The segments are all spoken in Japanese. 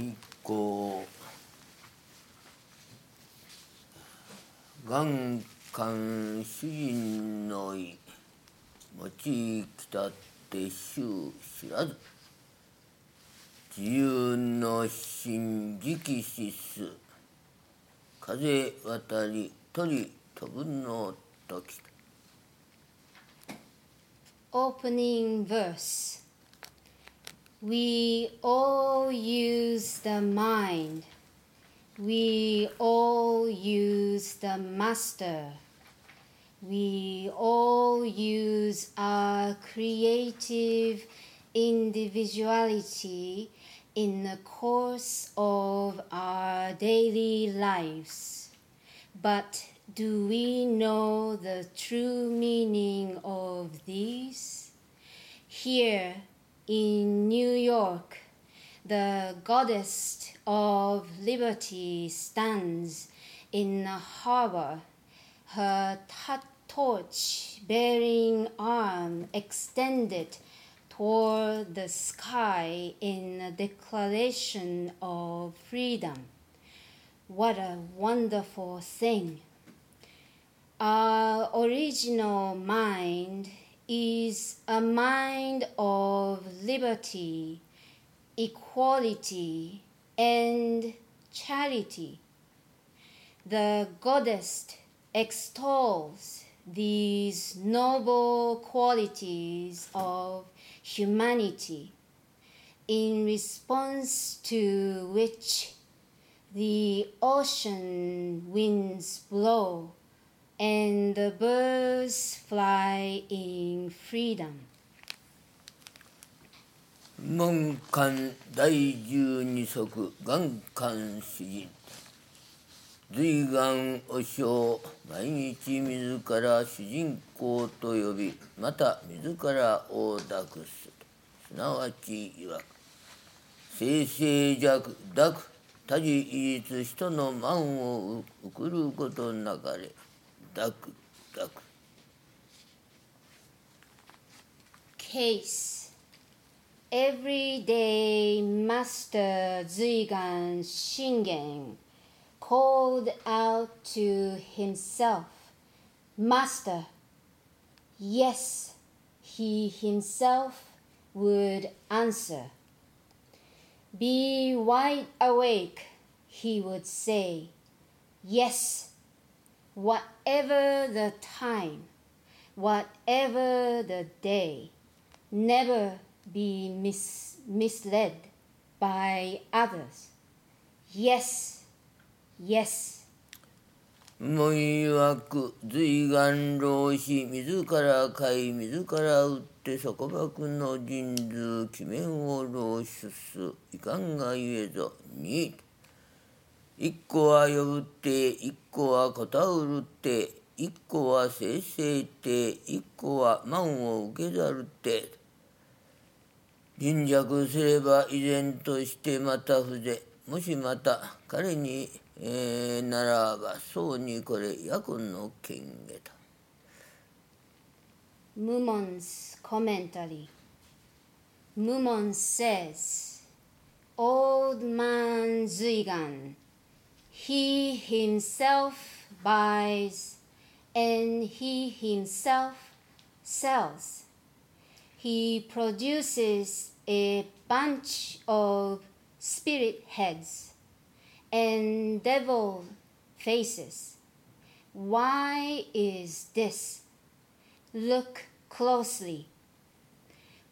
一個眼観主人の意持ちきたって衆知らず。自由の心直視す。風渡り鳥飛ぶの時。Opening verse. We all use the mind. We all use the master. We all use our creative individuality in the course of our daily lives. But do we know the true meaning of these? Here in New York, the goddess of liberty stands in the harbor, her torch bearing arm extended toward the sky in a declaration of freedom. What a wonderful thing! Our original mind is a mind of liberty, equality, and charity. The goddess extols these noble qualities of humanity, in response to which the ocean winds blow and the birds fly in freedom. 門官第十二足眼観詩人随願和尚毎日自ら主人公と呼びまた自らを託するすなわち曰く生々弱濁多事異実人の満を送ることなかれ濁濁 Case Everyday Master Zuigan Shingen called out to himself, Master. Yes, he himself would answer. Be wide awake, he would say. Yes, whatever the time, whatever the day, never be mis- misled by others. Yes, yes. 門曰く随願老子自ら買い自ら打って束縛の人数鬼面を老出すいかんがゆえぞに一個は呼ぶって一個はこたうるって一個は生成って一個は満を受けざるって。貧弱すれば依然としてまた筆もしまた彼に、えーならばそうにこれ役の権下だ。Mumon's commentary. Mumon says, Old man Zuigan, he himself buys and he himself sells. He produces a bunch of spirit heads and devil faces. Why is this? Look closely.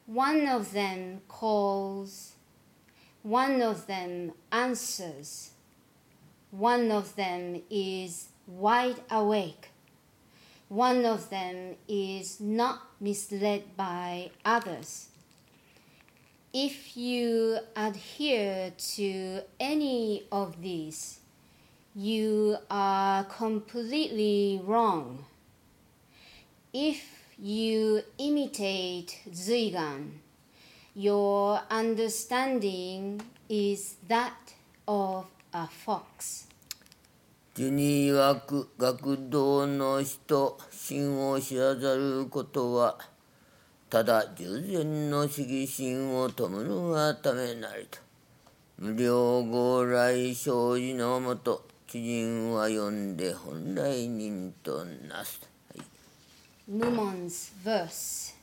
One of them calls, one of them answers, one of them is wide awake, one of them is not misled by others. If you adhere to any of these, you are completely wrong. If you imitate Zuigan, your understanding is that of a fox. 十二枠学童の人心を知らざることはただ従前の思議心を弔うがためなりと。無料号来生じのもと知人は呼んで本来人となす、はい、Mumon's verse.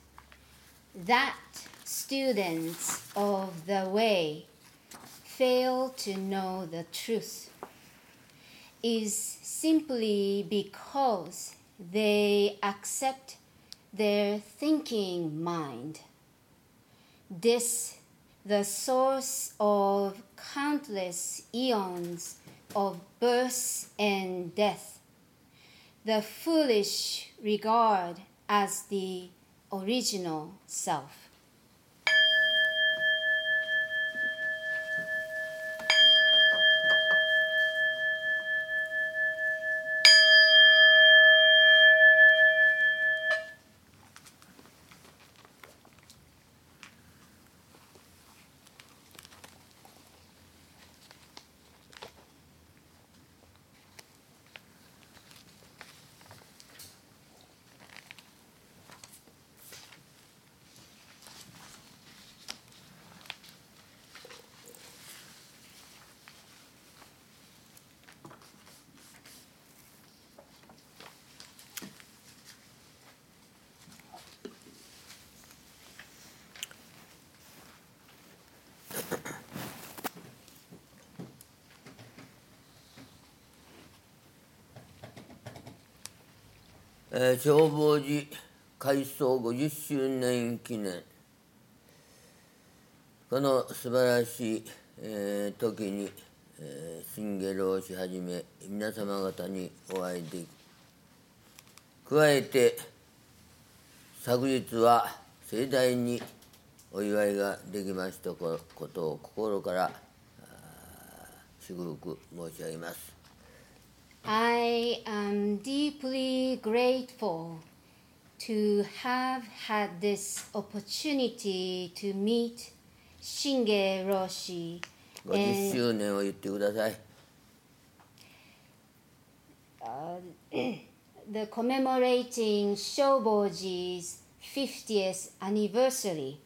That students of the way fail to know the truth is simply because they accept their thinking mind. This, the source of countless eons of birth and death the foolish regard as the original self. えー消防寺改装50周年記念。この素晴らしい、えー時に、えー、新下老師はじめ皆様方にお会いでき加えて昨日は盛大にお祝いができましたことを心から祝福申し上げます。I am deeply grateful to have had this opportunity to meet Shinge Roshi 50 and 周年を言ってください uh, the commemorating Shoboji's 50th anniversary.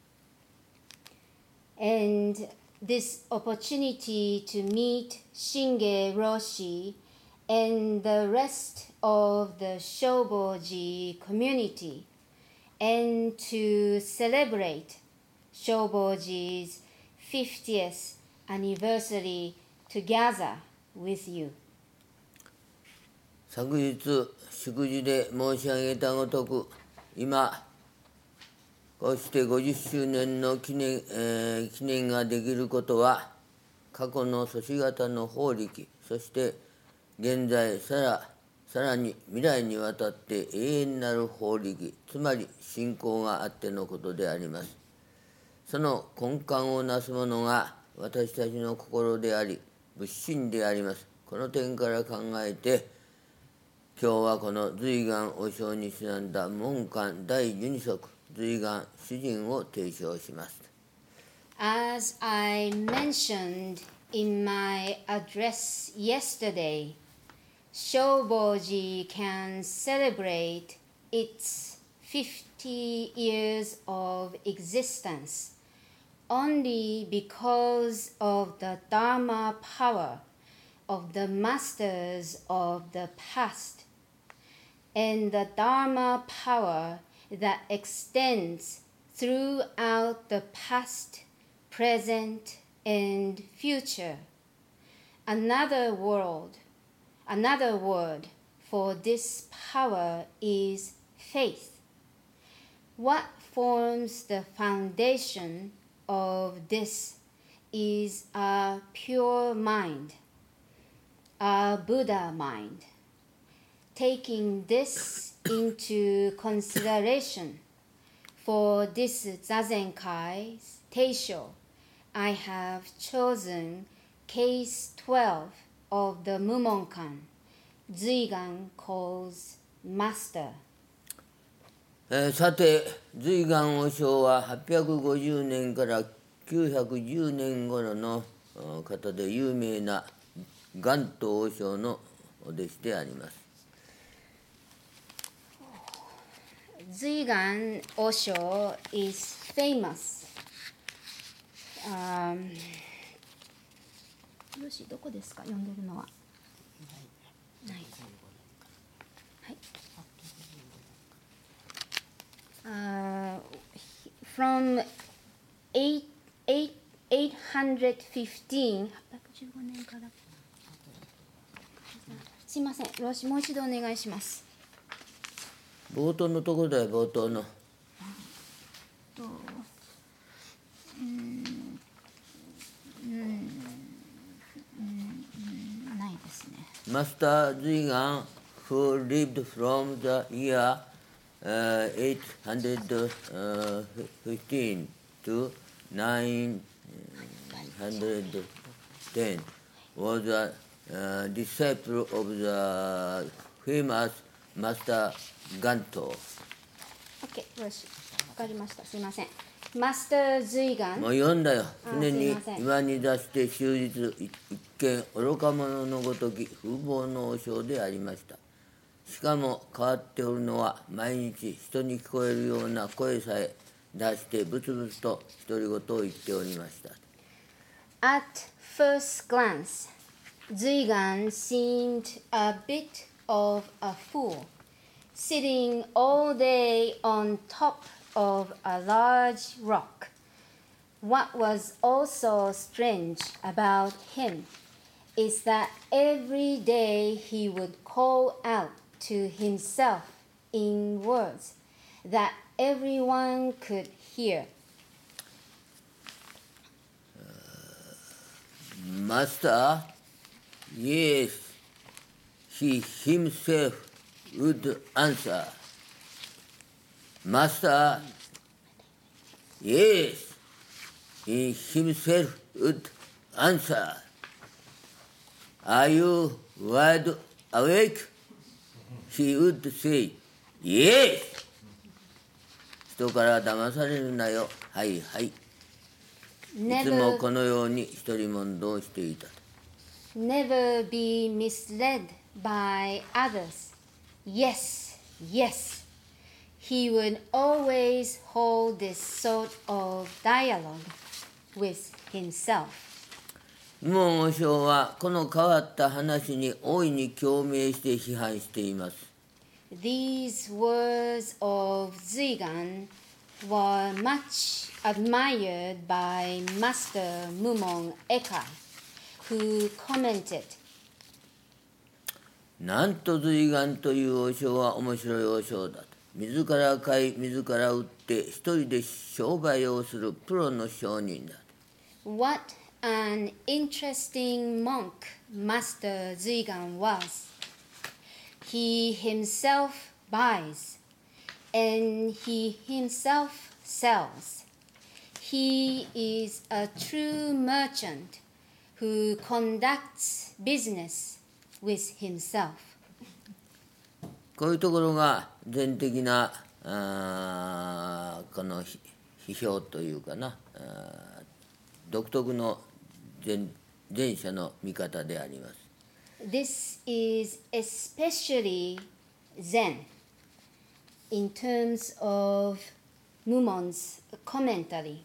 And this opportunity to meet Shinge Roshi and the rest of the Shoboji community and to celebrate Shoboji's 50th anniversary together with you. 昨日祝辞で申し上げたごとく今こうして50周年の記念,、えー記念ができることは過去の祖師方の法力そして現在さらさらに未来にわたって永遠なる法力つまり信仰があってのことであります。その根幹をなすものが私たちの心であり仏心であります。この点から考えて今日はこの随願お正にちなんだ門間第12則随願主人を提唱します。As I mentioned in my address yesterday, Shoboji can celebrate its 50 years of existence only because of the Dharma power of the masters of the past and the Dharma power that extends throughout the past, present, and future. Another world, another word for this power is faith. What forms the foundation of this is a pure mind, a Buddha mind. Taking this into consideration for this Zazenkai's Teisho, I have chosen case 12 of the Mumonkan. Zuigan calls master. えーさて随願和尚は850年から910年頃のあ方で有名な元東和尚のお弟子であります Zuigan Osho is famous um, よしどこですか？読んでるのは。ない。はい。Uh, from 8 8 815 815年から。すいません。よしもう一度お願いします。冒頭のところだよ冒頭の。とうーんうーんうーんないですね Master Zigan, who lived from the year uh, 815 to 910, was a uh, disciple of the famous Master Ganto. OK よしわかりましたすいませんマスター随願もう読んだよ。あ常に岩に出して終日一見愚か者のごとき風貌の和尚でありました。しかも変わっておるのは毎日人に聞こえるような声さえ出してブツブツと独り言を言っておりました。At first glance, Zuigan seemed a bit of a fool, sitting all day on top of a large rock. What was also strange about him is that every day he would call out to himself in words that everyone could hear. Master, yes, he himself would answer. Master, yes, he himself would answer. Are you wide awake? He would say, Yes. 人から騙されるなよ。はいはい。いつもこのように一人問答をしていた。Never be misled by others. Yes, yes. He would always hold this sort of dialogue with himself. 無門和尚はこの変わった話に大いに共鳴して批判しています。These words of Zigan were much admired by Master Mumon Ekai, who commented, なんと随願という和尚は面白い和尚だと。自ら買い、自ら売って一人で商売をするプロの商人だと。 What an interesting monk Master Zigan was. He himself buys and he himself sells. He is a true merchant who conducts business with himself. こういうところが全的なあーこの批批評というかな独特の前前者の見方であります。This is especially Zen in terms of Mumon's commentary.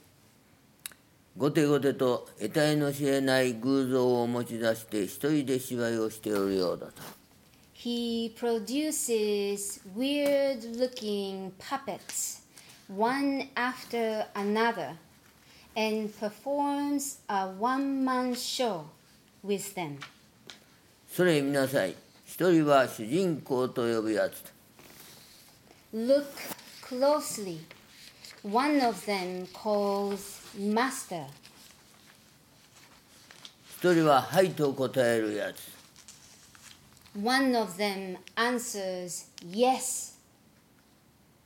後手後手と得体の知れない偶像を持ち出して一人で芝居をしておるようだと。He produces weird looking puppets, one after another, and performs a one man show with them. それ見なさい。一人は主人公と呼ぶやつと。 Look closely. One of them calls Master. 一人ははいと答えるやつ。 One of them answers Yes.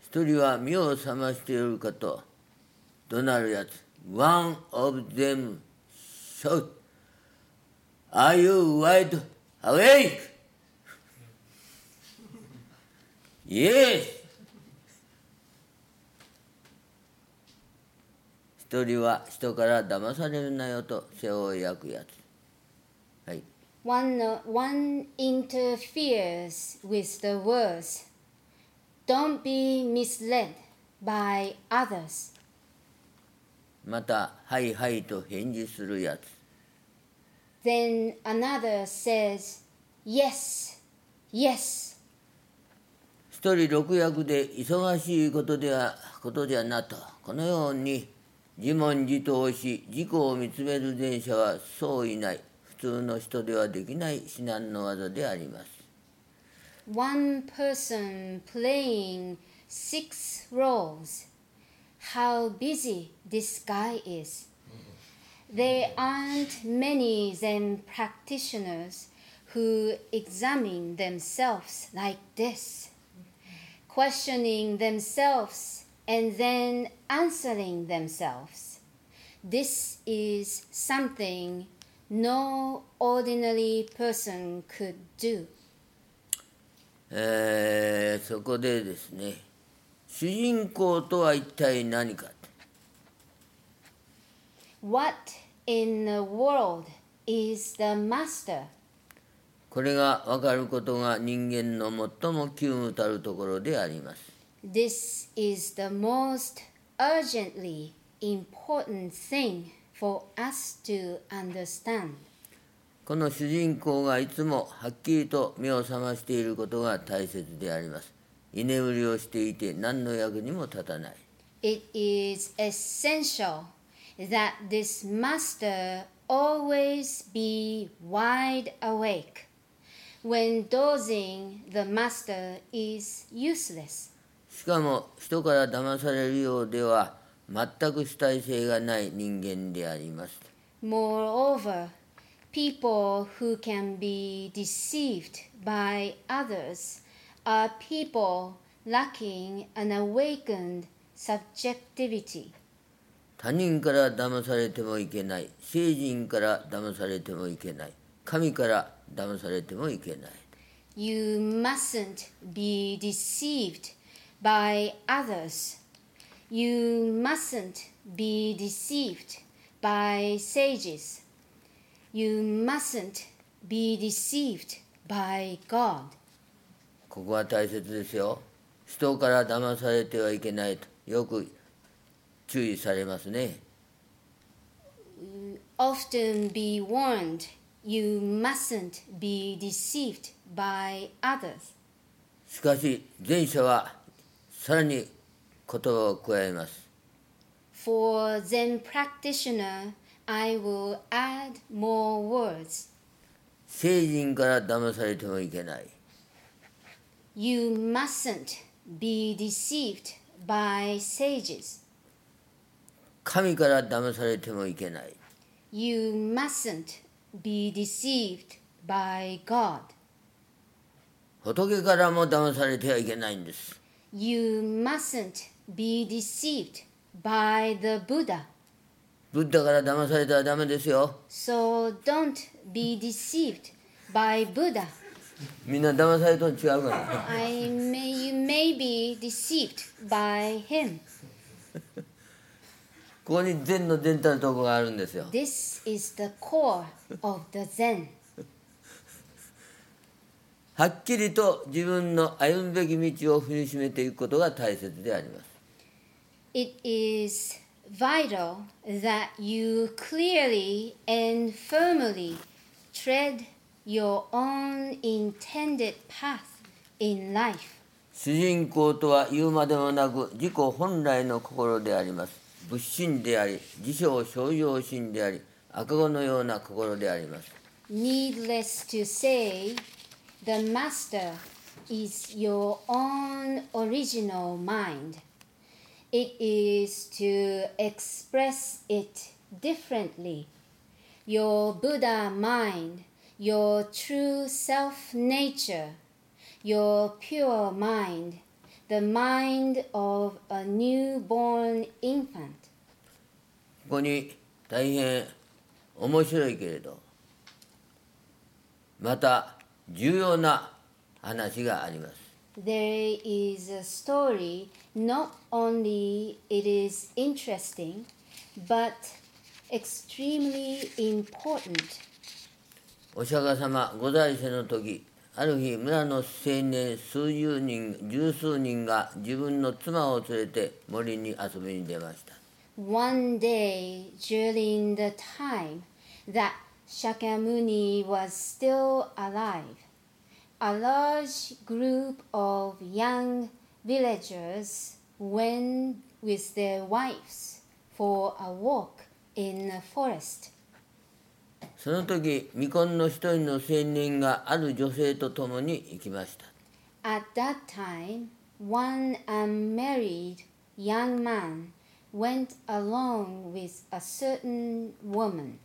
一人は目を覚ましているかと怒鳴るやつ。One of them shout, Are you wide awake? Yes! 一人は人から騙されるなよと世話を焼くやつ。はい。One, uh, one interferes with the words. Don't be misled by others. また、はいはいと返事するやつ。then another says, Yes, yes. 一人六役で忙しいことではことじゃなとこのように自問自答し自己を見つめる前者はそういない普通の人ではできない至難の技であります One person playing six roles. How busy this guy is. There aren't many Zen practitioners who examine themselves like this, questioning themselves and then answering themselves. This is something no ordinary person could do. えーそこでですね主人公とは一体何か What in the world is the master? これが分かることが人間の最も急務たるところであります This is the most urgently important thing for us to understand. この主人公がいつもはっきりと目を覚ましていることが大切であります居眠りをしていて何の役にも立たない It is essential that this master always be wide awake. When dozing, the master is useless. しかも人から騙されるようでは全く主体性がない人間であります Moreover, people who can be deceived by others are people lacking an awakened subjectivity. 他人から騙されてもいけない聖人から騙されてもいけない神から騙されてもいけない You mustn't be deceived by others. You mustn't be deceived by sages. You mustn't be deceived by God. ここは大切ですよ人から騙されてはいけないとよく注意されますね Often be warned, you mustn't be deceived by others. しかし前者はさらに 言葉を加えます For Zen practitioner, I will add more words. 聖人から騙されてもいけない You mustn't be deceived by sages. 神から騙されてもいけない You mustn't be deceived by God. 仏からも騙されてはいけないんです You mustn't be deceived by the Buddha. ブッダから騙されたらダメですよ So don't be deceived by Buddha. みんな騙されとん違うから I may you may be deceived by him. ここに善の伝たるところがあるんですよ This is the core of the Zen. はっきりと自分の歩むべき道を踏みしめていくことが大切であります It is vital that you clearly and firmly tread your own intended path in life. 主人公とは言うまでもなく自己本来の心であります仏心であり自称正常心であり赤子のような心であります Needless to say, the master is your own original mind. It is to express it differently. Your Buddha mind, your true self nature, your pure mind, the mind of a newborn infant. ここに大変面白いけれどまた重要な話があります There is a story, not only it is interesting, but extremely important. お釈迦様ご在世の時ある日村の青年数十人十数人が自分の妻を連れて森に遊びに出ました One day during the time that Shakyamuni was still alive, a large group of young villagers went with their wives for a walk in a forest. その時未婚の一人の青年がある女性と共に行きました At that time, one unmarried young man went along with a certain woman.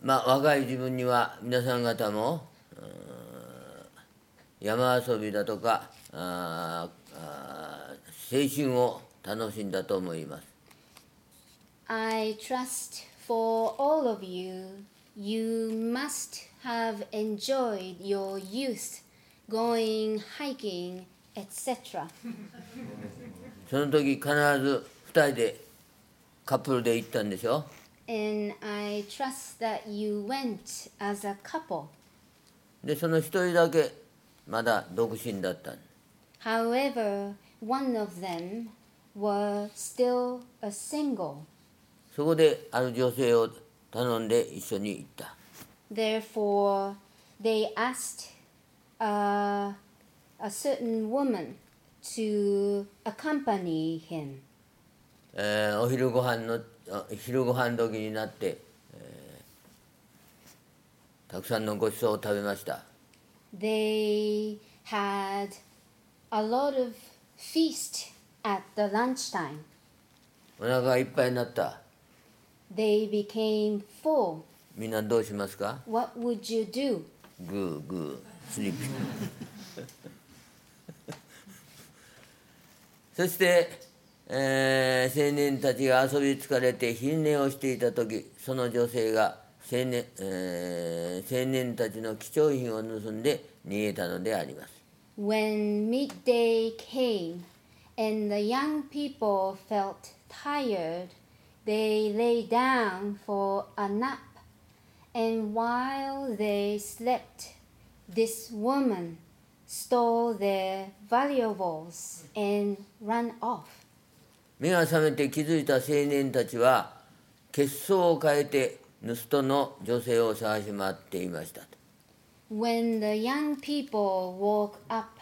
まあ若い自分には皆さん方もうーん 山遊びだとかあーあー青春を楽しんだと思います I trust for all of you, you must have enjoyed your youth going hiking, etc. その時必ず2人でカップルで行ったんでしょ And I trust that you went as a couple. でその一人だけまだ独身だったん However, one of them were still a single. そこである女性を頼んで一緒に行った Therefore, they asked uh, a certain woman to accompany him. えーお昼ご飯のあ昼ご飯時になって、えーたくさんのごちそうを食べました They had a lot of feast at the lunchtime. お腹がいっぱいになった They became full. みんなどうしますか What would you do? グーグースリーピンそして、えー青年たちが遊び疲れて昼寝をしていた時その女性が青年,、えー青年たちの貴重品を盗んで逃げたのであります When midday came and the young people felt tired, they lay down for a nap. And while they slept, this woman stole their valuables and ran off. 目が覚めて気づいた青年たちは血相を変えて盗人の女性を探し回っていました When the young people woke up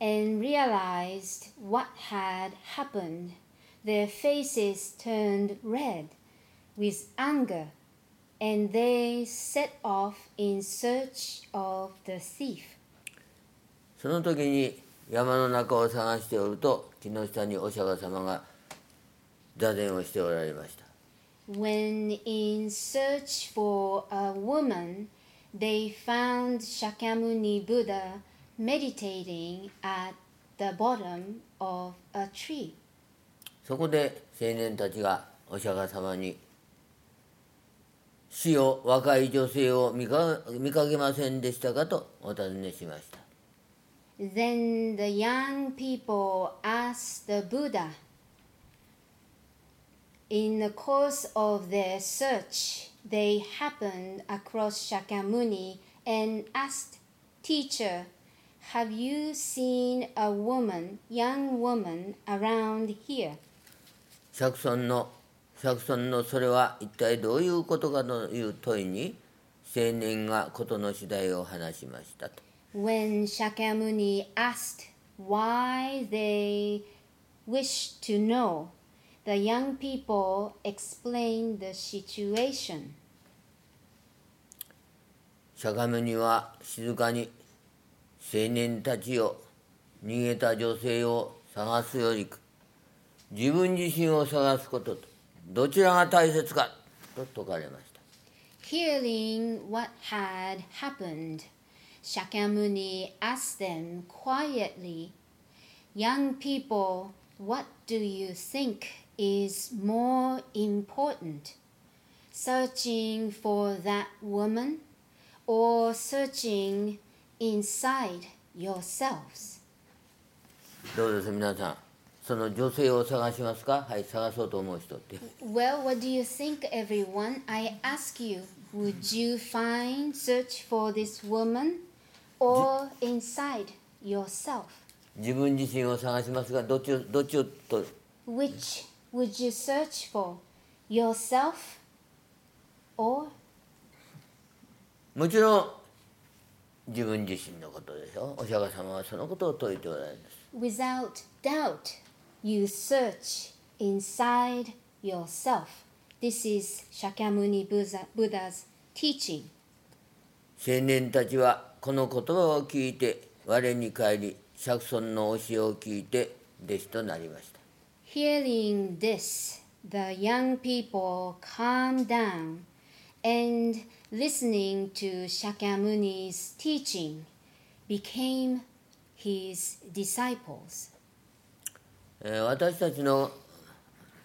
and realized what had happened, their faces turned red with anger, and they set off in search of the thief. その時に山の中を探しておると木の下にお釈迦様が座禅をしておられました When in search for a woman, they found Shakyamuni Buddha meditating at the bottom of a tree. そこで青年たちがお釈迦様に「死を若い女性を見か見かけませんでしたか?」とお尋ねしました Then the young people asked the Buddha. In the course of their search, they happened across Shakyamuni and asked, Teacher, have you seen a woman, young woman, around here? 釈尊の釈尊のそれは一体どういうことかという問いに青年が事の次第を話しましたと When Shakyamuni asked why they wished to know, the young people explained the situation. 釈迦牟尼は静かに青年たちを逃げた女性を探すより自分自身を探すこととどちらが大切かと説かれました Hearing what had happened, Shakyamuni asked them quietly, Young people, what do you think is more important? Searching for that woman or searching inside yourselves? どうです皆さんその女性を探しますかはい探そうと思う人って Well, what do you think, everyone? I ask you, would you find, search for this woman or inside yourself? 自分自身を探しますがどっちをどっちをと Which would you search for? Yourself or もちろん自分自身のことでしょお釈迦様はそのことを説いておられます Without doubt, you search inside yourself. This is Shakyamuni Buddha- Buddha's teaching. 青年たちはこの言葉を聞いて我に返り釈尊の教えを聞いて弟子となりました Hearing this, the young people calmed down and listening to Shakyamuni's teaching became his disciples. えー私たちの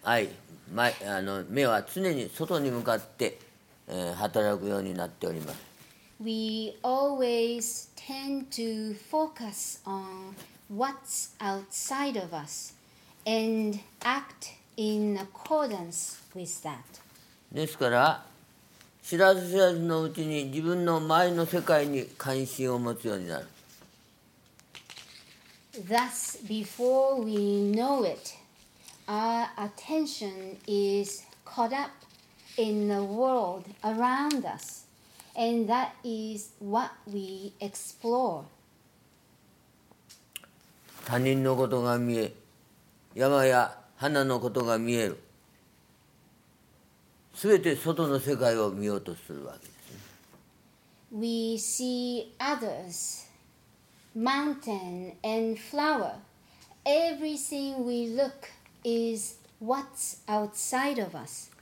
愛前あの目は常に外に向かって、えー働くようになっております We always tend to focus on what's outside of us And act in accordance with that. ですから知らず知らずのうちに自分の周りの世界に関心を持つようになる Thus, before we know it, our attention is caught up in the world around us, and that is what we explore. 他人のことが見え山や花のことが見える全て外の世界を見ようとするわけです We see others, mountain and flower. Everything we look is what's outside of us.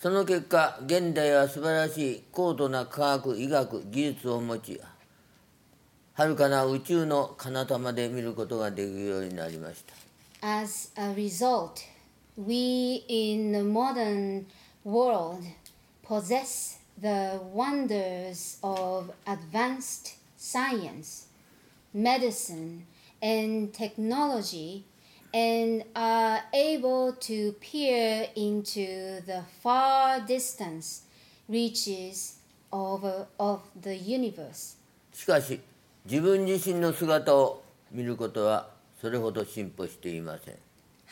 その結果現代は素晴らしい高度な科学医学技術を持ち遥かな宇宙の彼方まで見ることができるようになりました As a result, we in the modern world possess the wonders of advanced science, medicine, and technology, and are able to peer into the far distance reaches of, of the universe. しかし自分自身の姿を見ることは それほど進歩していません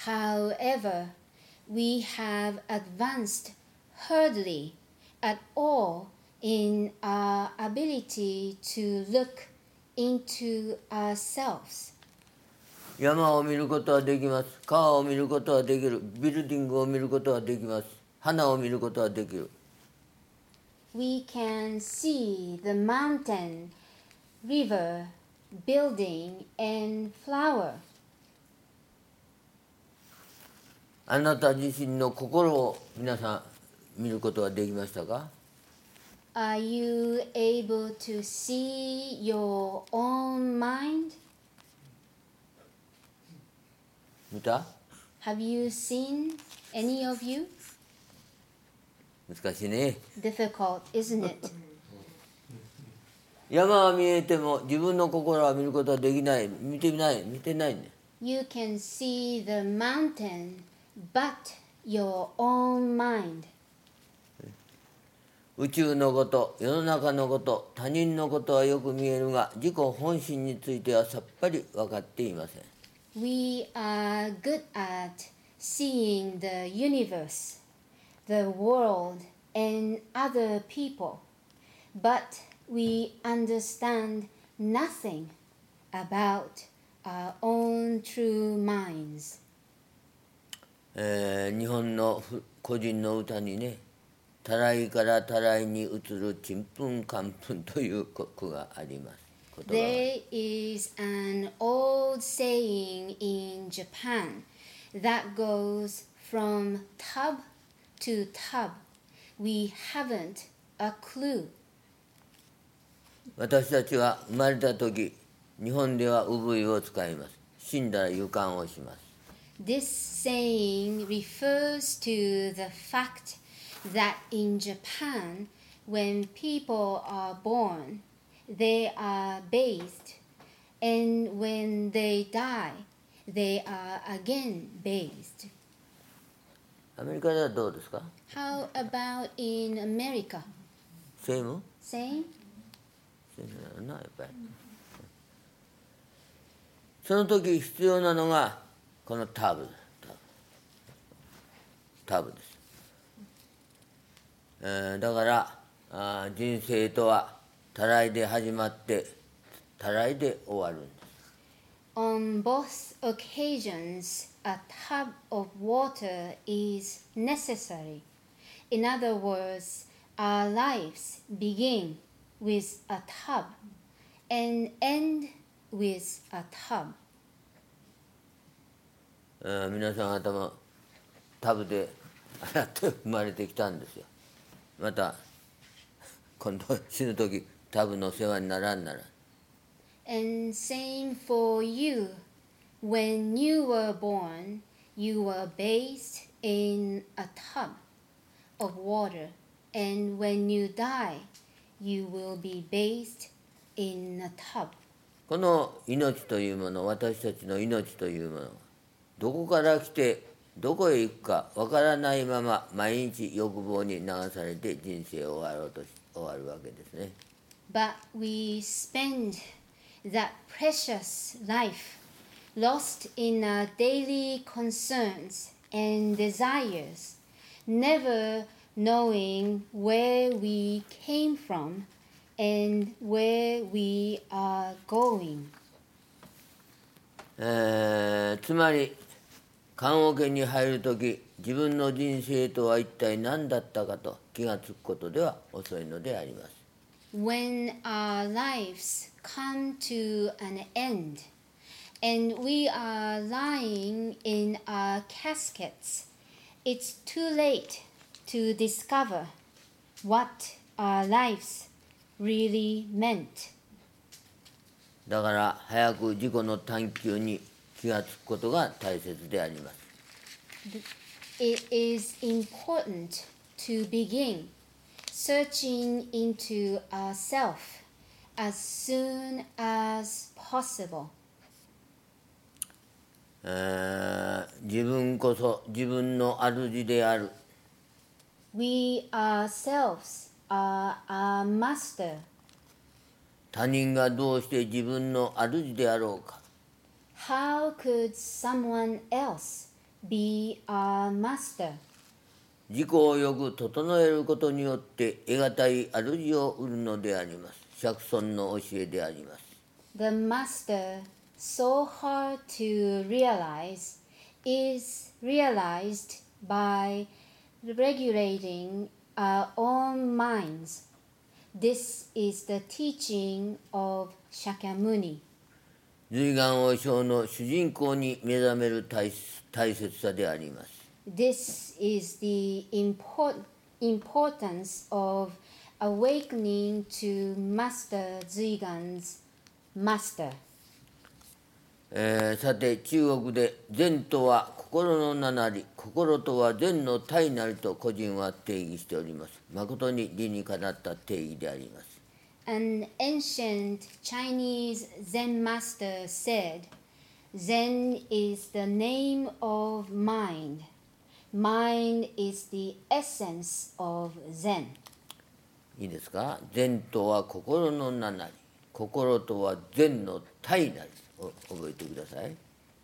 However, we have advanced hardly at all in our ability to look into ourselves. 山を見ることはできます川を見ることはできるビルディングを見ることはできます花を見ることはできる We can see the mountain, river, building, and flower. あなた自身の心を皆さん見ることはできましたか Are you able to see your own mind? 見た Have you seen any of you? 難しいね Difficult, isn't it? 山は見えても自分の心は見ることはできない見てない見てないね You can see the mountain, but your own mind. 宇宙のこと世の中のこと他人のことはよく見えるが自己本心についてはさっぱり分かっていません We are good at seeing the universe, the world, and other people, but we understand nothing about our own true minds. えー日本のふ個人の歌にね「たらいからたらいに移るちんぷんかんぷん」という句があります言葉が There is an old saying in Japan that goes from tub to tub. We haven't a clue. 私たちは生まれた時日本では産湯を使います死んだら湯管をします This saying refers to the fact that in Japan, when people are born, they are bathed, and when they die, they are again bathed. アメリカではどうですか How about in America? セーム Same? セームなのなやっぱりその時必要なのがこのタブタブタブです、えーだからあ人生とはたらいで始まってたらいで終わるんです On both occasions, a tub of water is necessary. In other words, our lives begin with a tub and end with a tub. えー皆さん方もタブで洗って生まれてきたんですよまた今度死ぬ時タブの世話にならんなら And same for you. When you were born, you were bathed in a tub of water. And when you die, you will be bathed in a tub. この命というもの私たちの命というものどこから来てどこへ行くかわからないまま毎日欲望に流されて人生を終わろうとし終わるわけですね But we spend that precious life lost in our daily concerns and desires, never knowing where we came from and where we are going. えーつまり棺桶に入る時自分の人生とは一体何だったかと気がつくことでは遅いのであります When our lives come to an end and we are lying in our caskets, it's too late to discover what our lives really meant. だから早く自己の探求に気がつくことが大切であります It is important to begin searching into ourselves as soon as possible. えー自分こそ自分の主である We ourselves are our master. 他人がどうして自分の主であろうか How could someone else be our master? 自己をよく整えることによって得難い主を売るのであります釈尊の教えであります The master, so hard to realize, is realized by regulating our own minds. This is the teaching of Shakyamuni. 随願王将の主人公に目覚める大大切さであります This is the import, importance of awakening to Master Zuigan's master. えーさて中国で善とは心の名なり心とは善の体なりと個人は定義しております誠に理にかなった定義であります An ancient Chinese Zen master said, Zen is the name of mind. Mind is the essence of Zen. いいですか？善とは心の名なり心とは善の体なりを覚えてください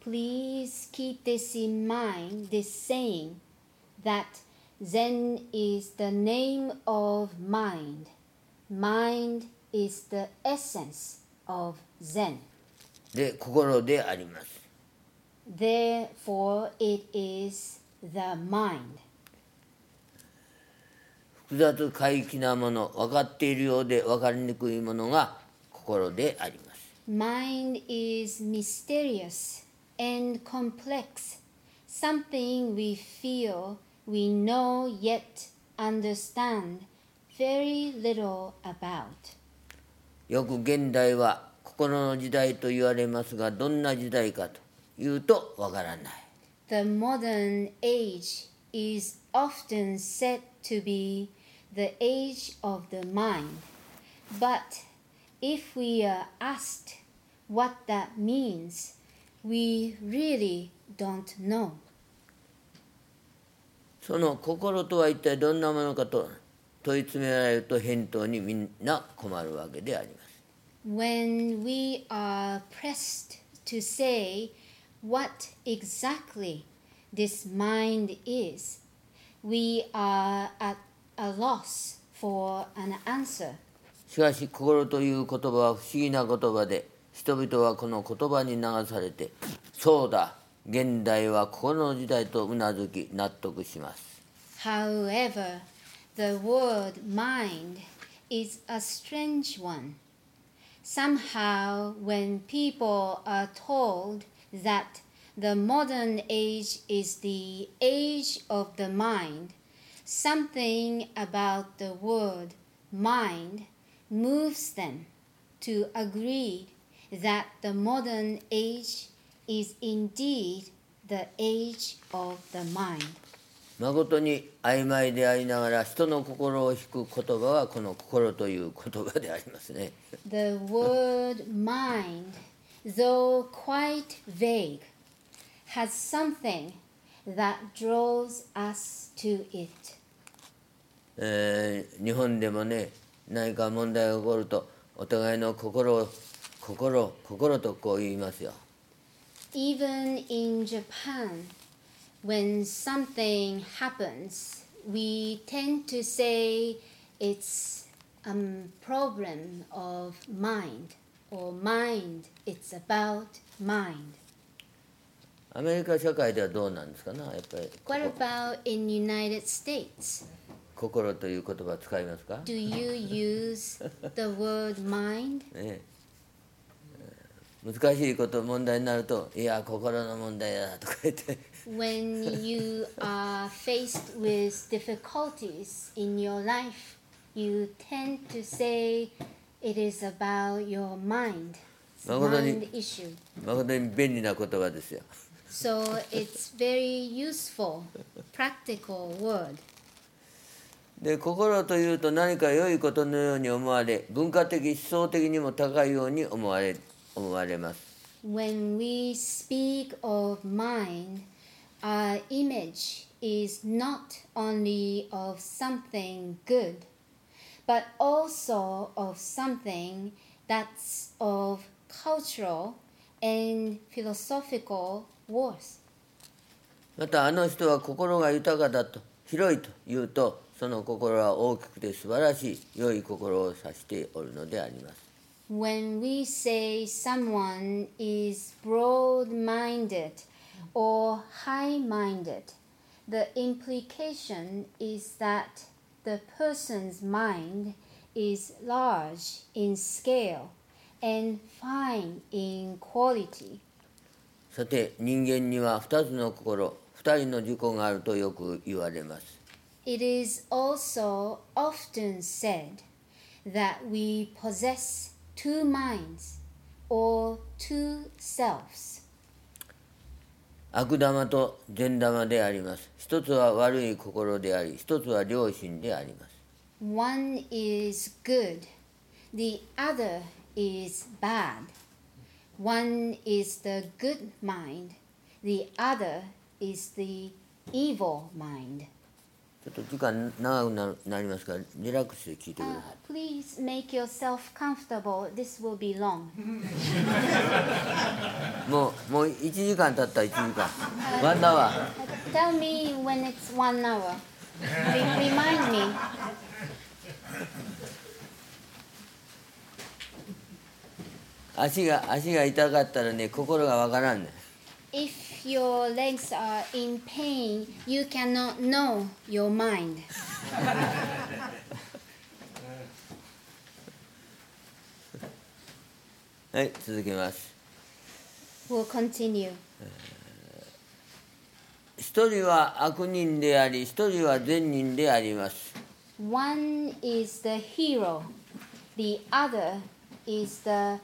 Please keep this in mind, this saying that Zen is the name of mind. Mind is the essence of Zen. で心であります Therefore, it is the mind. 複雑怪奇なもの分かっているようで分かりにくいものが心であります Mind is mysterious and complex, something we feel we know yet understand very little about. よく現代は心の時代と言われますがどんな時代かというとわからない The modern age is often said to be the age of the mind. But if we are asked what that means, we really don't know. その心とは一体どんなものかと問い詰められると返答にみんな困るわけであります When we are pressed to say what exactly this mind is, we are at a loss for an answer. しかし心という言葉は不思議な言葉で人々はこの言葉に流されてそうだ現代は心の時代とうなずき納得します However, the word mind is a strange one. Somehow, when people are told that the modern age is the age of the mind, something about the word mind moves them to agree that the modern age is indeed the age of the mind. 誠に曖昧でありながら人の心を引く言葉はこの心という言葉でありますね The word mind, though quite vague, has something that draws us to it. えー日本でもね何か問題が起こるとお互いの心を心心とこう言いますよ Even in Japan, when something happens, we tend to say it's a problem of mind, or mind, it's about mind. アメリカ社会ではどうなんですかなやっぱり What about in United States? 心という言葉使いますか Do you use the word mind? ねえー難しいこと問題になると「いや心の問題だ」とか言って When you are faced with difficulties in your life, you tend to say it is about your mind. 誠に mind issue. 誠に便利な言葉ですよ So it's very useful, practical word. で心というと何か良いことのように思われ文化的思想的にも高いように思われ思われます When we speak of mind, our image is not only of something good, but also of something that's of cultural and philosophical worth. またあの人は心が豊かだと広いというとその心は大きくて素晴らしい良い心を指しておるのであります When we say someone is broad minded or high minded, the implication is that the person's mind is large in scale and fine in quality. さて人間には2つの心2人の自己があるとよく言われます It is also often said that we possess two minds or two selves. 悪玉と善玉であります一つは悪い心であり一つは良心であります One is good, the other is bad. One is the good mind, the other is the evil mind. ちょっと時間長くななりますからリラックスして聞いてく Uh, ださ please make yourself comfortable. This will be long. いもうもう1時間経った1時間ワンダワー Uh, Tell me when it's one hour. Re- remind me. 足が足が痛かったらね心がわからんね If your legs are in pain, you cannot know your mind. はい続けます We'll continue. 一人は悪人であり一人は善人であります One is the hero, the other is the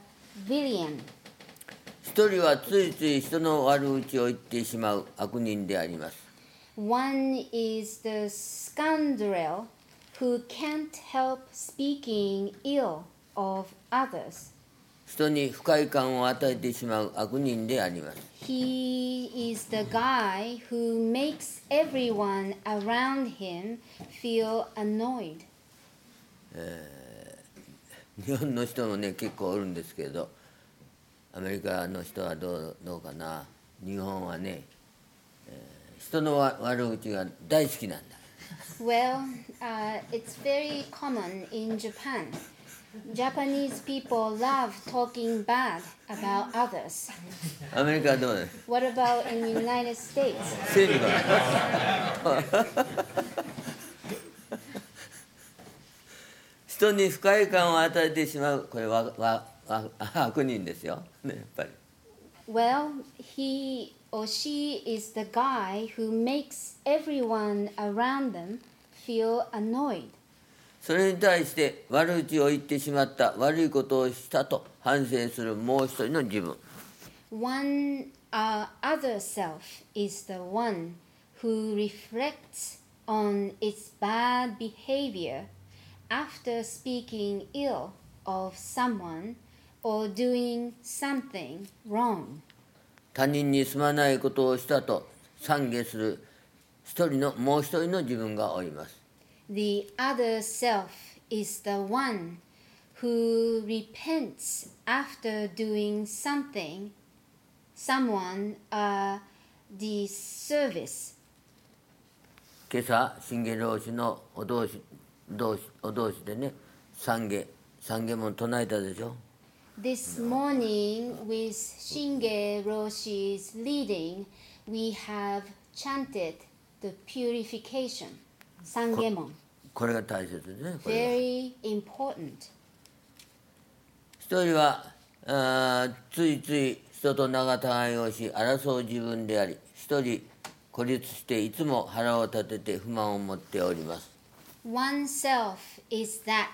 villain. 一人はついつい人の悪口を言ってしまう悪人であります One is the scoundrel who can't help speaking ill of others. 人に不快感を与えてしまう悪人であります He is the guy who makes everyone around him feel annoyed. 日本の人もね結構おるんですけどアメリカの人はどうどうかな日本はね、えー人のわ悪口が大好きなんだ Well, uh, it's very common in Japan. Japanese people love talking bad about others. アメリカはどうです What about in the United States? セールが人に不快感を与えてしまうこれは悪人ですよ、ね、やっぱり Well, he or she is the guy who makes everyone around them feel annoyed. それに対して悪口を言ってしまった悪いことをしたと反省するもう一人の自分 One uh, other self is the one who reflects on its bad behavior after speaking ill of someone or doing something wrong. 他人にすまないことをしたと懺悔する一人のもう一人の自分がおります The other self is the one who repents after doing something, someone a disservice. 今朝信玄老師のお同士同士お同士でね懺悔懺悔も唱えたでしょ This morning, with Shinge Roshi's leading, we have chanted the purification, Sangemon. これが大切ですね Very important. 一人はあーついつい人と仲違いをし争う自分であり一人孤立していつも腹を立てて不満を持っております One self is that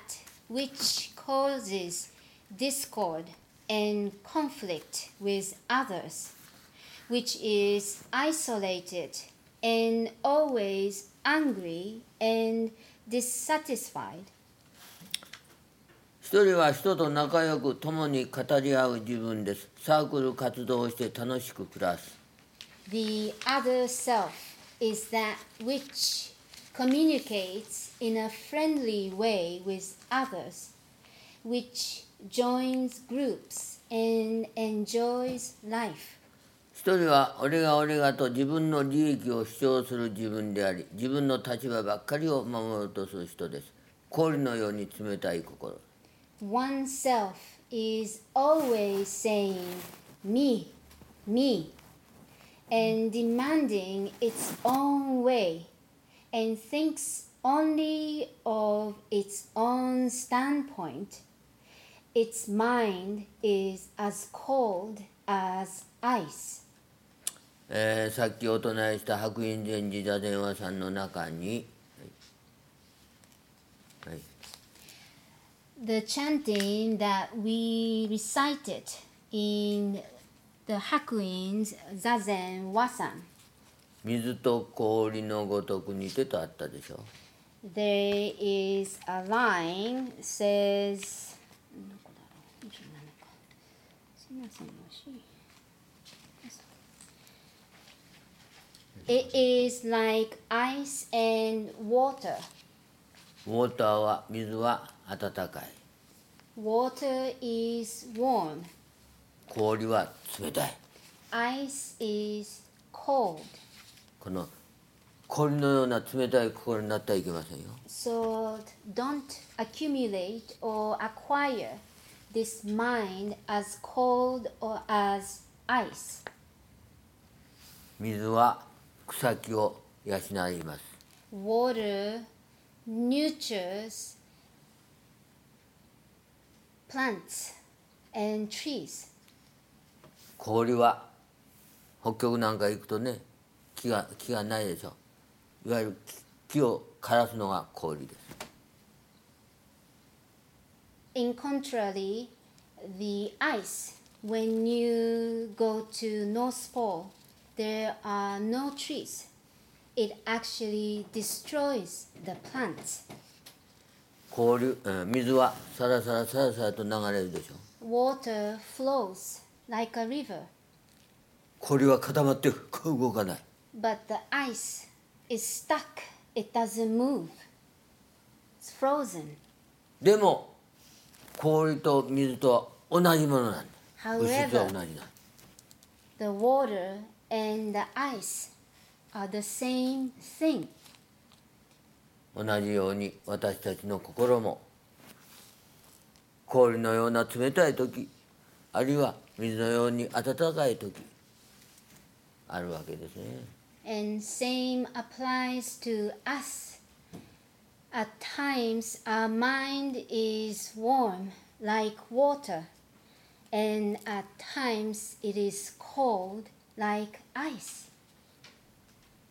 which causes discord and conflict with others, which is isolated and always angry and dissatisfied. 一人は人と仲良く共に語り合う自分ですサークル活動をして楽しく暮らす The other self is that which communicates in a friendly way with others, which joins groups and enjoys life. 一人は俺が俺がと自分の利益を主張する自分であり自分の立場ばっかりを守ろうとする人です氷のように冷たい心 One self is always saying, me, me, and demanding its own way, and thinks only of its own standpoint. Its mind is as cold as ice. えーさっきお唱えした白隠禅寺座禅話さんの中に、はいはい The chanting that we recited in the Hakuin's Zazen Wasan. 水と氷のごとくにてとあったでしょ There is a line says It is like ice and water. ウォーターは水は温かい Water is warm. 氷は冷たい Ice is cold. この氷のような冷たい心になってはいけませんよ So don't accumulate or acquire this mind as cold or as ice. 水は草木を養います Water nurtures plants and trees. 氷は北極なんか行くとね木が木がないでしょいわゆる木木を枯らすのが氷です In contrary, the ice, when you go to North Pole, there are no trees. It actually destroys the plants. 氷、うん水はさらさらさらさらと流れるでしょ Water flows like a river, 氷は固まって動かない but the ice is stuck. It doesn't move. It's frozen. でも 氷と水とは同じものなんだ同じなんだ The water and the ice are the same thing. 同じように私たちの心も氷のような冷たい時あるいは水のように温かい時あるわけですね。And same applies to us. At times, our mind is warm like water, and at times, it is cold like ice.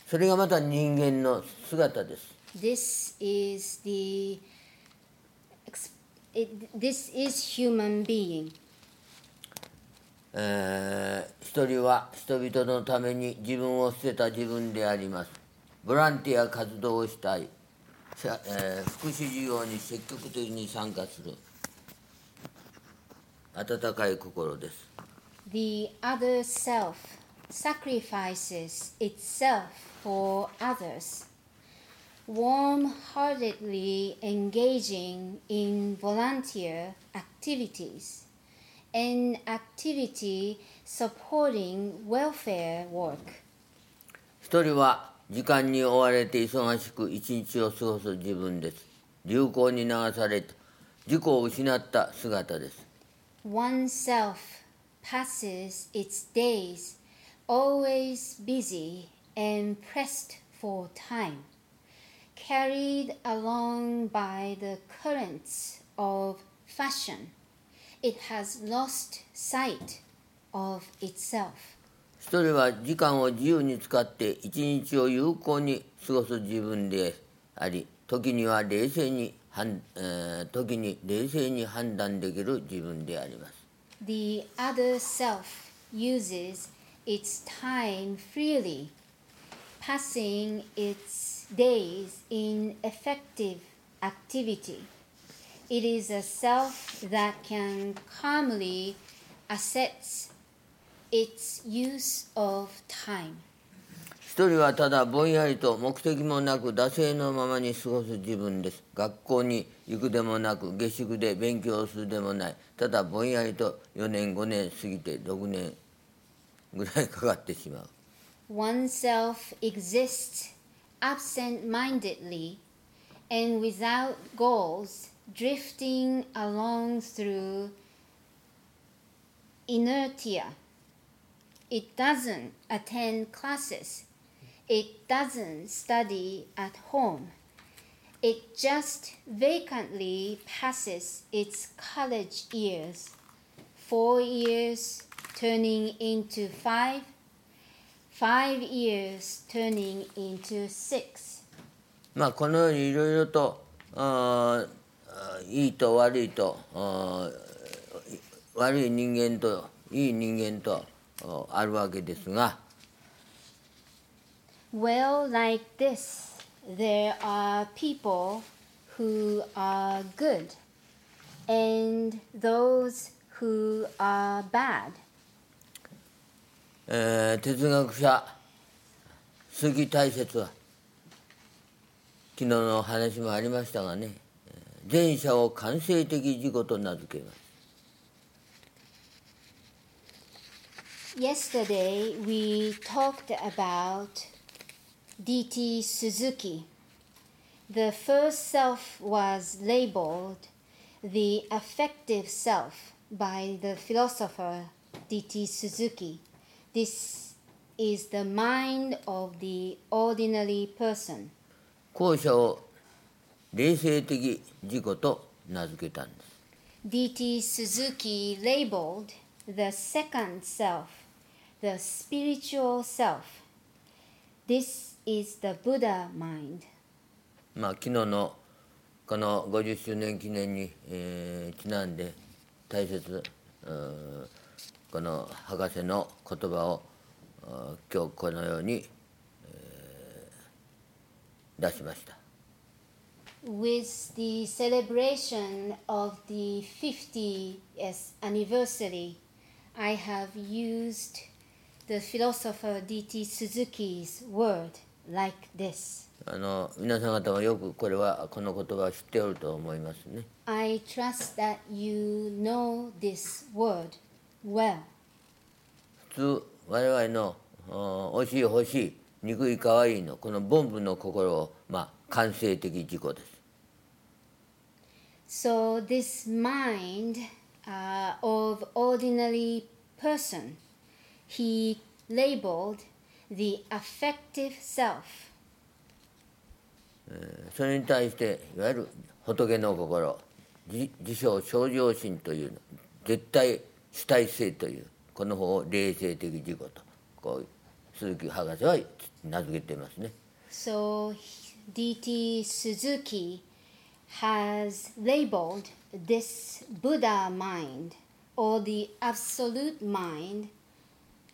それがまた人間の姿です。This is the it, this is human being. えー一人は人々のために自分を捨てた自分であります。ボランティア活動をしたい、さえー福祉事業に積極的に参加する温かい心です。The other self sacrifices itself for others, warm heartedly engaging in volunteer activities, and activity supporting welfare work. 一人は時間に追われて忙しく一日を過ごす自分です。流行に流されて自己を失った姿です。Oneself passes its days always busy and pressed for time, carried along by the currents of fashion. It has lost sight of itself. 一人は時間を自由に使って一日を有効に過ごす自分であり時には冷静に判、えー時に冷静に判断できる自分であります The other self uses its time freely, passing its days in effective activity. It is a self that can calmly assess its use of time. 一人はただぼんやりと目的もなく惰性のままに過ごす自分です学校に行くでもなく下宿で勉強するでもないただぼんやりと4年5年過ぎて6年ぐらいかかってしまう Oneself exists absent mindedly and without goals, drifting along through inertia. It doesn't attend classes. It doesn't study at home. It just vacantly passes its college years, four years turning into five, five years turning into six. まあこのようにいろいろとあいいと悪いとあ悪い人間といい人間と。ああるわけですが Well, like this, there are people who are good and those who are bad. えー哲学者杉大説は昨日の話もありましたがねえー前者を感性的自己と名付けます Yesterday, we talked about D.T. Suzuki. The first self was labeled the affective self by the philosopher D.T. Suzuki. This is the mind of the ordinary person. 後者を冷静的自己と名付けたんです D.T. Suzuki labeled the second self the spiritual self. This is the Buddha mind. まあ昨日のこの50周年記念に、えーちなんで大切うーこの博士の言葉を今日このように、えー出しました。With the celebration of the 50th anniversary, I have used the philosopher D.T. Suzuki's word like this. あの皆さん方はよくこれはこの言葉を知っておると思いますね。I trust that you know this word well. 普通我々のあー惜しい欲しい憎い可愛いのこの凡夫の心をまあ感性的自己です。So this mind uh, of ordinary person, he labeled the affective self. それに対していわゆる仏の心自自称正常心というの絶対主体性というこの方を霊性的自己とこう鈴木博士は名付けていますね。So DT Suzuki has labeled this Buddha mind or the absolute mind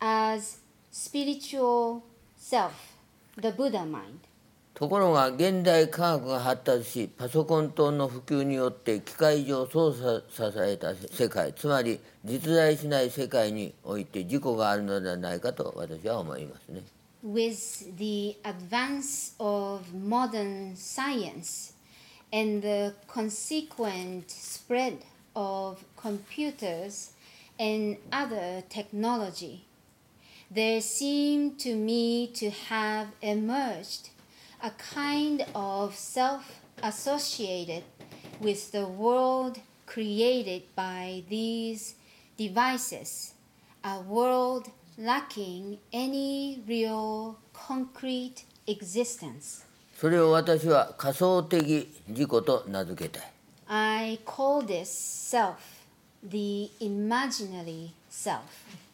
as spiritual self, the Buddha mind. ところが現代科学が発達しパソコン等の普及によって機械上操作された世界つまり実在しない世界において自己があるのではないかと私は思いますね。With the advance of modern science and the consequent spread of computers and other technology, there seemed to me to have emerged a kind of self associated with the world created by these devices, a world lacking any real concrete existence. それを私は仮想的自己と名付けたい。 I call this self the imaginary self.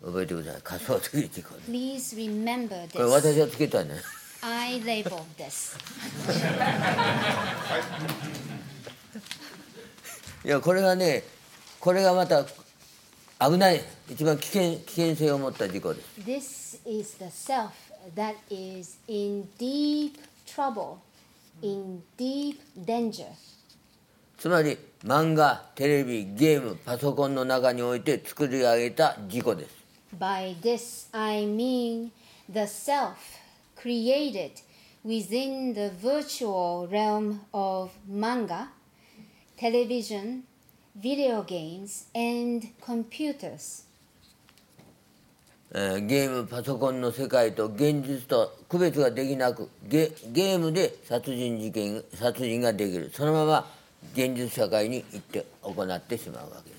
覚えてください仮想的自己 Please remember これ this. 私がつけたね I labeled this. いやこれがねこれがまた危ない一番危険危険性を持った自己です This is the self that is in deep trouble, in deep danger. つまり漫画テレビゲームパソコンの中において作り上げた自己です By this I mean the self created within the virtual realm of manga, television, video games, and computers. ゲームパソコンの世界と現実と区別ができなくゲゲームで殺人事件殺人ができるそのまま現実社会に行って行ってしまうわけ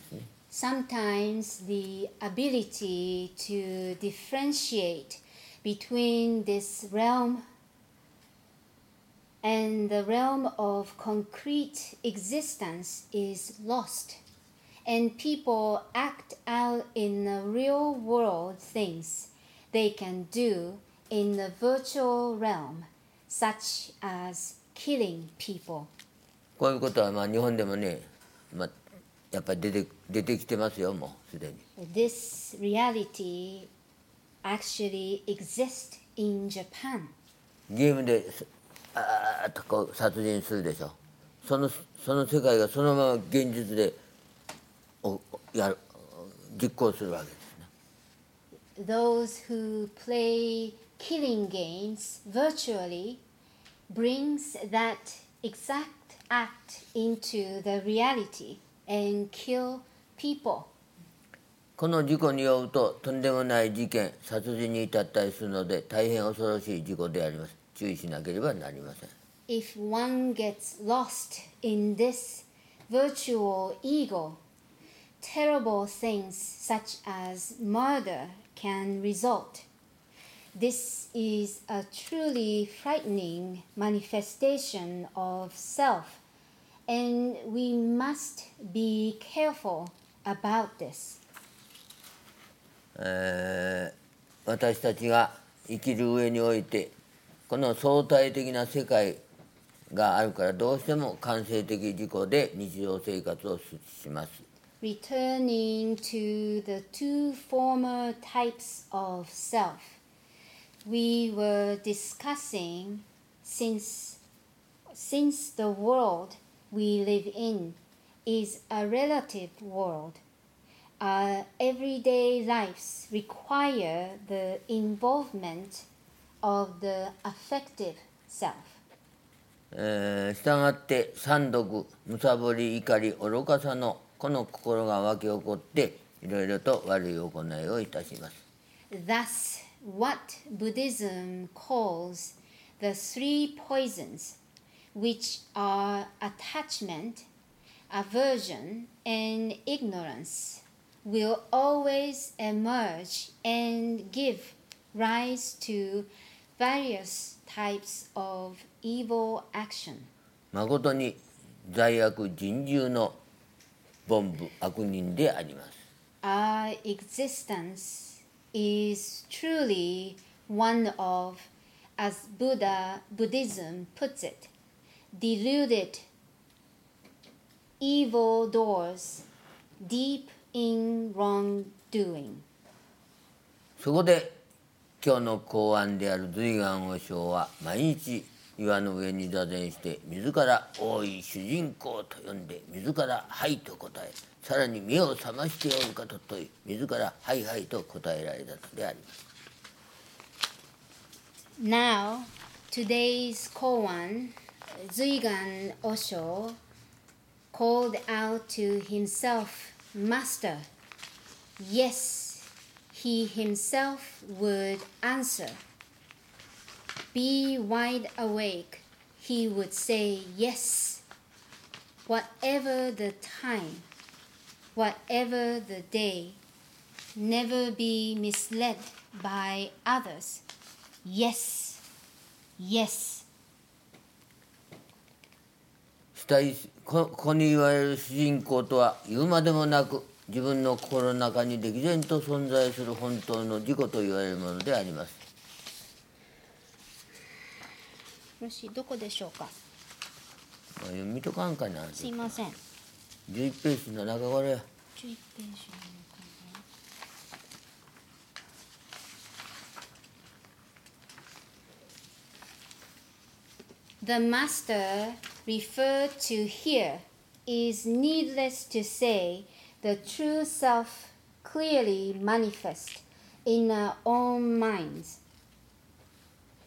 Sometimes the ability to differentiate between this realm and the realm of concrete existence is lost, and people act out in the real world things they can do in the virtual realm, such as killing people. こういうことはまあ日本でもね、まあ、 やっぱり出て出てきてますよもうすでに This reality actually exists in Japan. ゲームですあーっとこう殺人するでしょそのその世界がそのまま現実でおやる実行するわけですね Those who play killing games virtually brings that exact act into the reality and kill people. この事故によるととんでもない事件殺人に至ったりするので大変恐ろしい事故であります注意しなければなりません If one gets lost in this virtual ego, terrible things such as murder can result. This is a truly frightening manifestation of self, and we must be careful about this. えー私たちが生きる上においてこの相対的な世界があるからどうしても感性的自己で日常生活をします Returning to the two former types of self, we were discussing since, since the world we live in is a relative world. Our everyday lives require the involvement of the affective self. えー従って三毒むさぼり怒り愚かさのこの心が湧き起こっていろいろと悪い行いをいたします Thus, what Buddhism calls the three poisons, which are attachment, aversion, and ignorance will always emerge and give rise to various types of evil action. 誠に罪悪人獣の凡夫悪人であります Our existence is truly one of, as Buddha Buddhism puts it, deluded evil doors deep in wrongdoing. そこで今日の公案である随願和尚は毎日岩の上に座禅して自ら「大い主人公」と呼んで自ら「はい」と答えさらに目を覚ましておるかと問い自ら「はいはい」と答えられたのであります。Now, today's koan, Zuigan Osho called out to himself, Master. Yes, he himself would answer. Be wide awake, he would say yes. Whatever the time, whatever the day, never be misled by others. Yes, yes. 主体こここに言われる主人公とは言うまでもなく自分の心の中に歴然と存在する本当の自己と言われるものであります。よし、どこでしょうか？まあ読みとかんかな。すいません。11ページの中これ。11ページなのか The master referred to here is needless to say the true self clearly manifest in our own minds.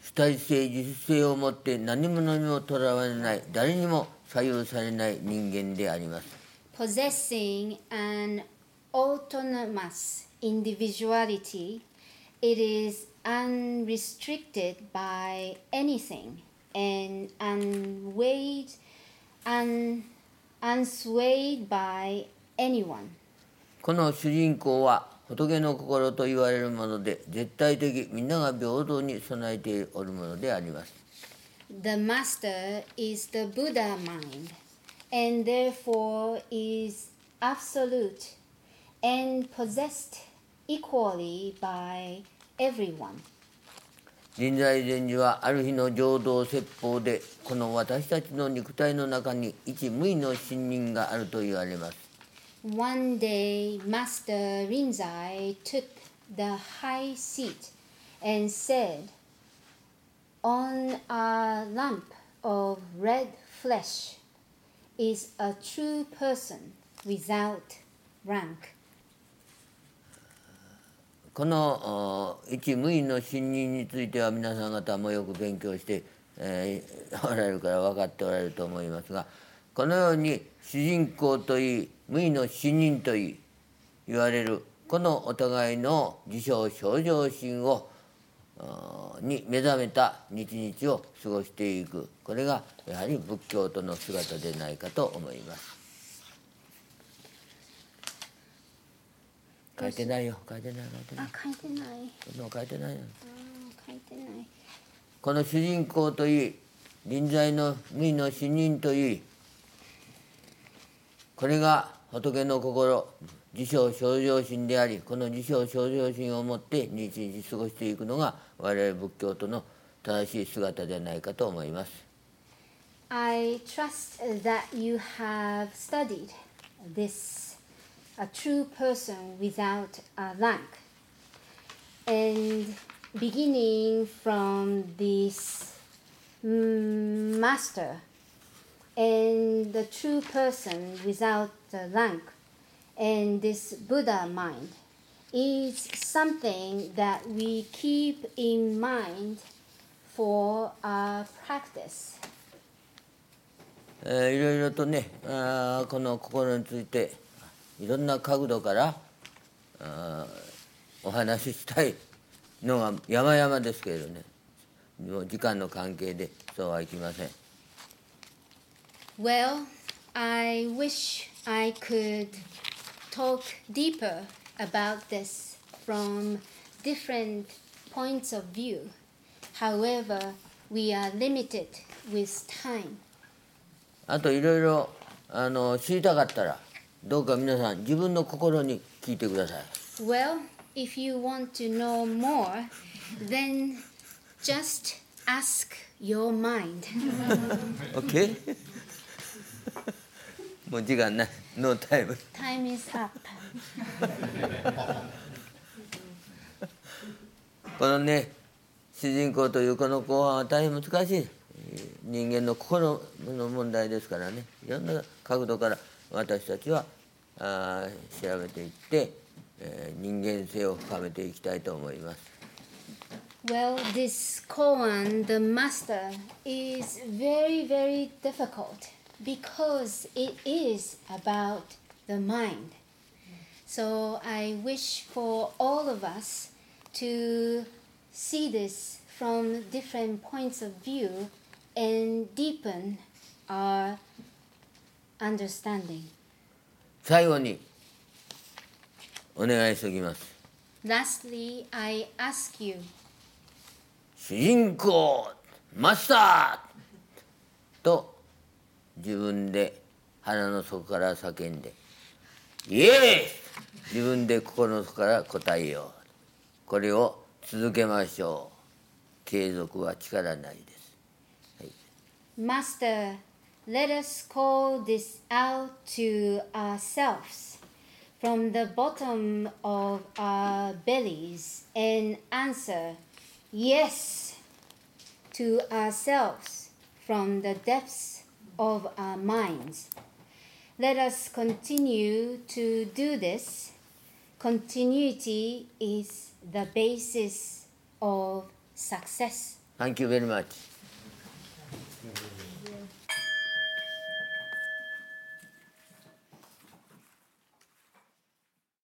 主体性自主性を持って何者にもとらわれない誰にも左右されない人間であります possessing an autonomous individuality, it is unrestricted by anything And unweighed, un, unswayed by anyone. この主人公は仏の心と言われるもので絶対的みんなが平等に備えておるものであります The master is the Buddha mind, and therefore is absolute and possessed equally by everyone. 臨在禅師はある日の浄土説法でこの私たちの肉体の中に一無意の信任があると言われます One day, Master Rinzai took the high seat and said, On a lump of red flesh is a true person without rank. この一無意の信任については皆さん方もよく勉強して、えーおられるから分かっておられると思いますがこのように主人公といい無意の信任といい言われるこのお互いの自称正常心をに目覚めた日々を過ごしていくこれがやはり仏教徒の姿でないかと思います。書いてないよ書いてない書いてない。書いてない。書いてないよ書いてない。この主人公といい臨在の無意の死人といいこれが仏の心自称正常心でありこの自称正常心を持って日々過ごしていくのが我々仏教徒の正しい姿ではないかと思います I trust that you have studied this, a true person without a rank. And beginning from this mm, master and the true person without the rank and this Buddha mind is something that we keep in mind for our practice. えーいろいろとねあーこの心について いろんな角度からお話ししたいのが山々ですけれどねもう時間の関係でそうはいきません Well, I wish I could talk deeper about this from different points of view. However, we are limited with time. あといろいろあの知りたかったらどうか皆さん自分の心に聞いてください Well, if you want to know more, then just ask your mind. OK? もう時間ないノータイム Time is up. このね主人公というこの後半は大変難しいえー人間の心の問題ですからねいろんな角度から私たちはあー調べていって、えー人間性を深めていきたいと思います Well, this koan, the master, is very, very difficult because it is about the mind. So I wish for all of us to see this from different points of view and deepen our understanding. 最後にお願いしておきます。Lastly, I ask you, 主人公マスター！と自分で鼻の底から叫んでイエス！自分で心の底から答えよう。これを続けましょう。継続は力なりです。Master, let us call this out to ourselves from the bottom of our bellies and answer yes to ourselves from the depths of our minds. Let us continue to do this. Continuity is the basis of success. Thank you very much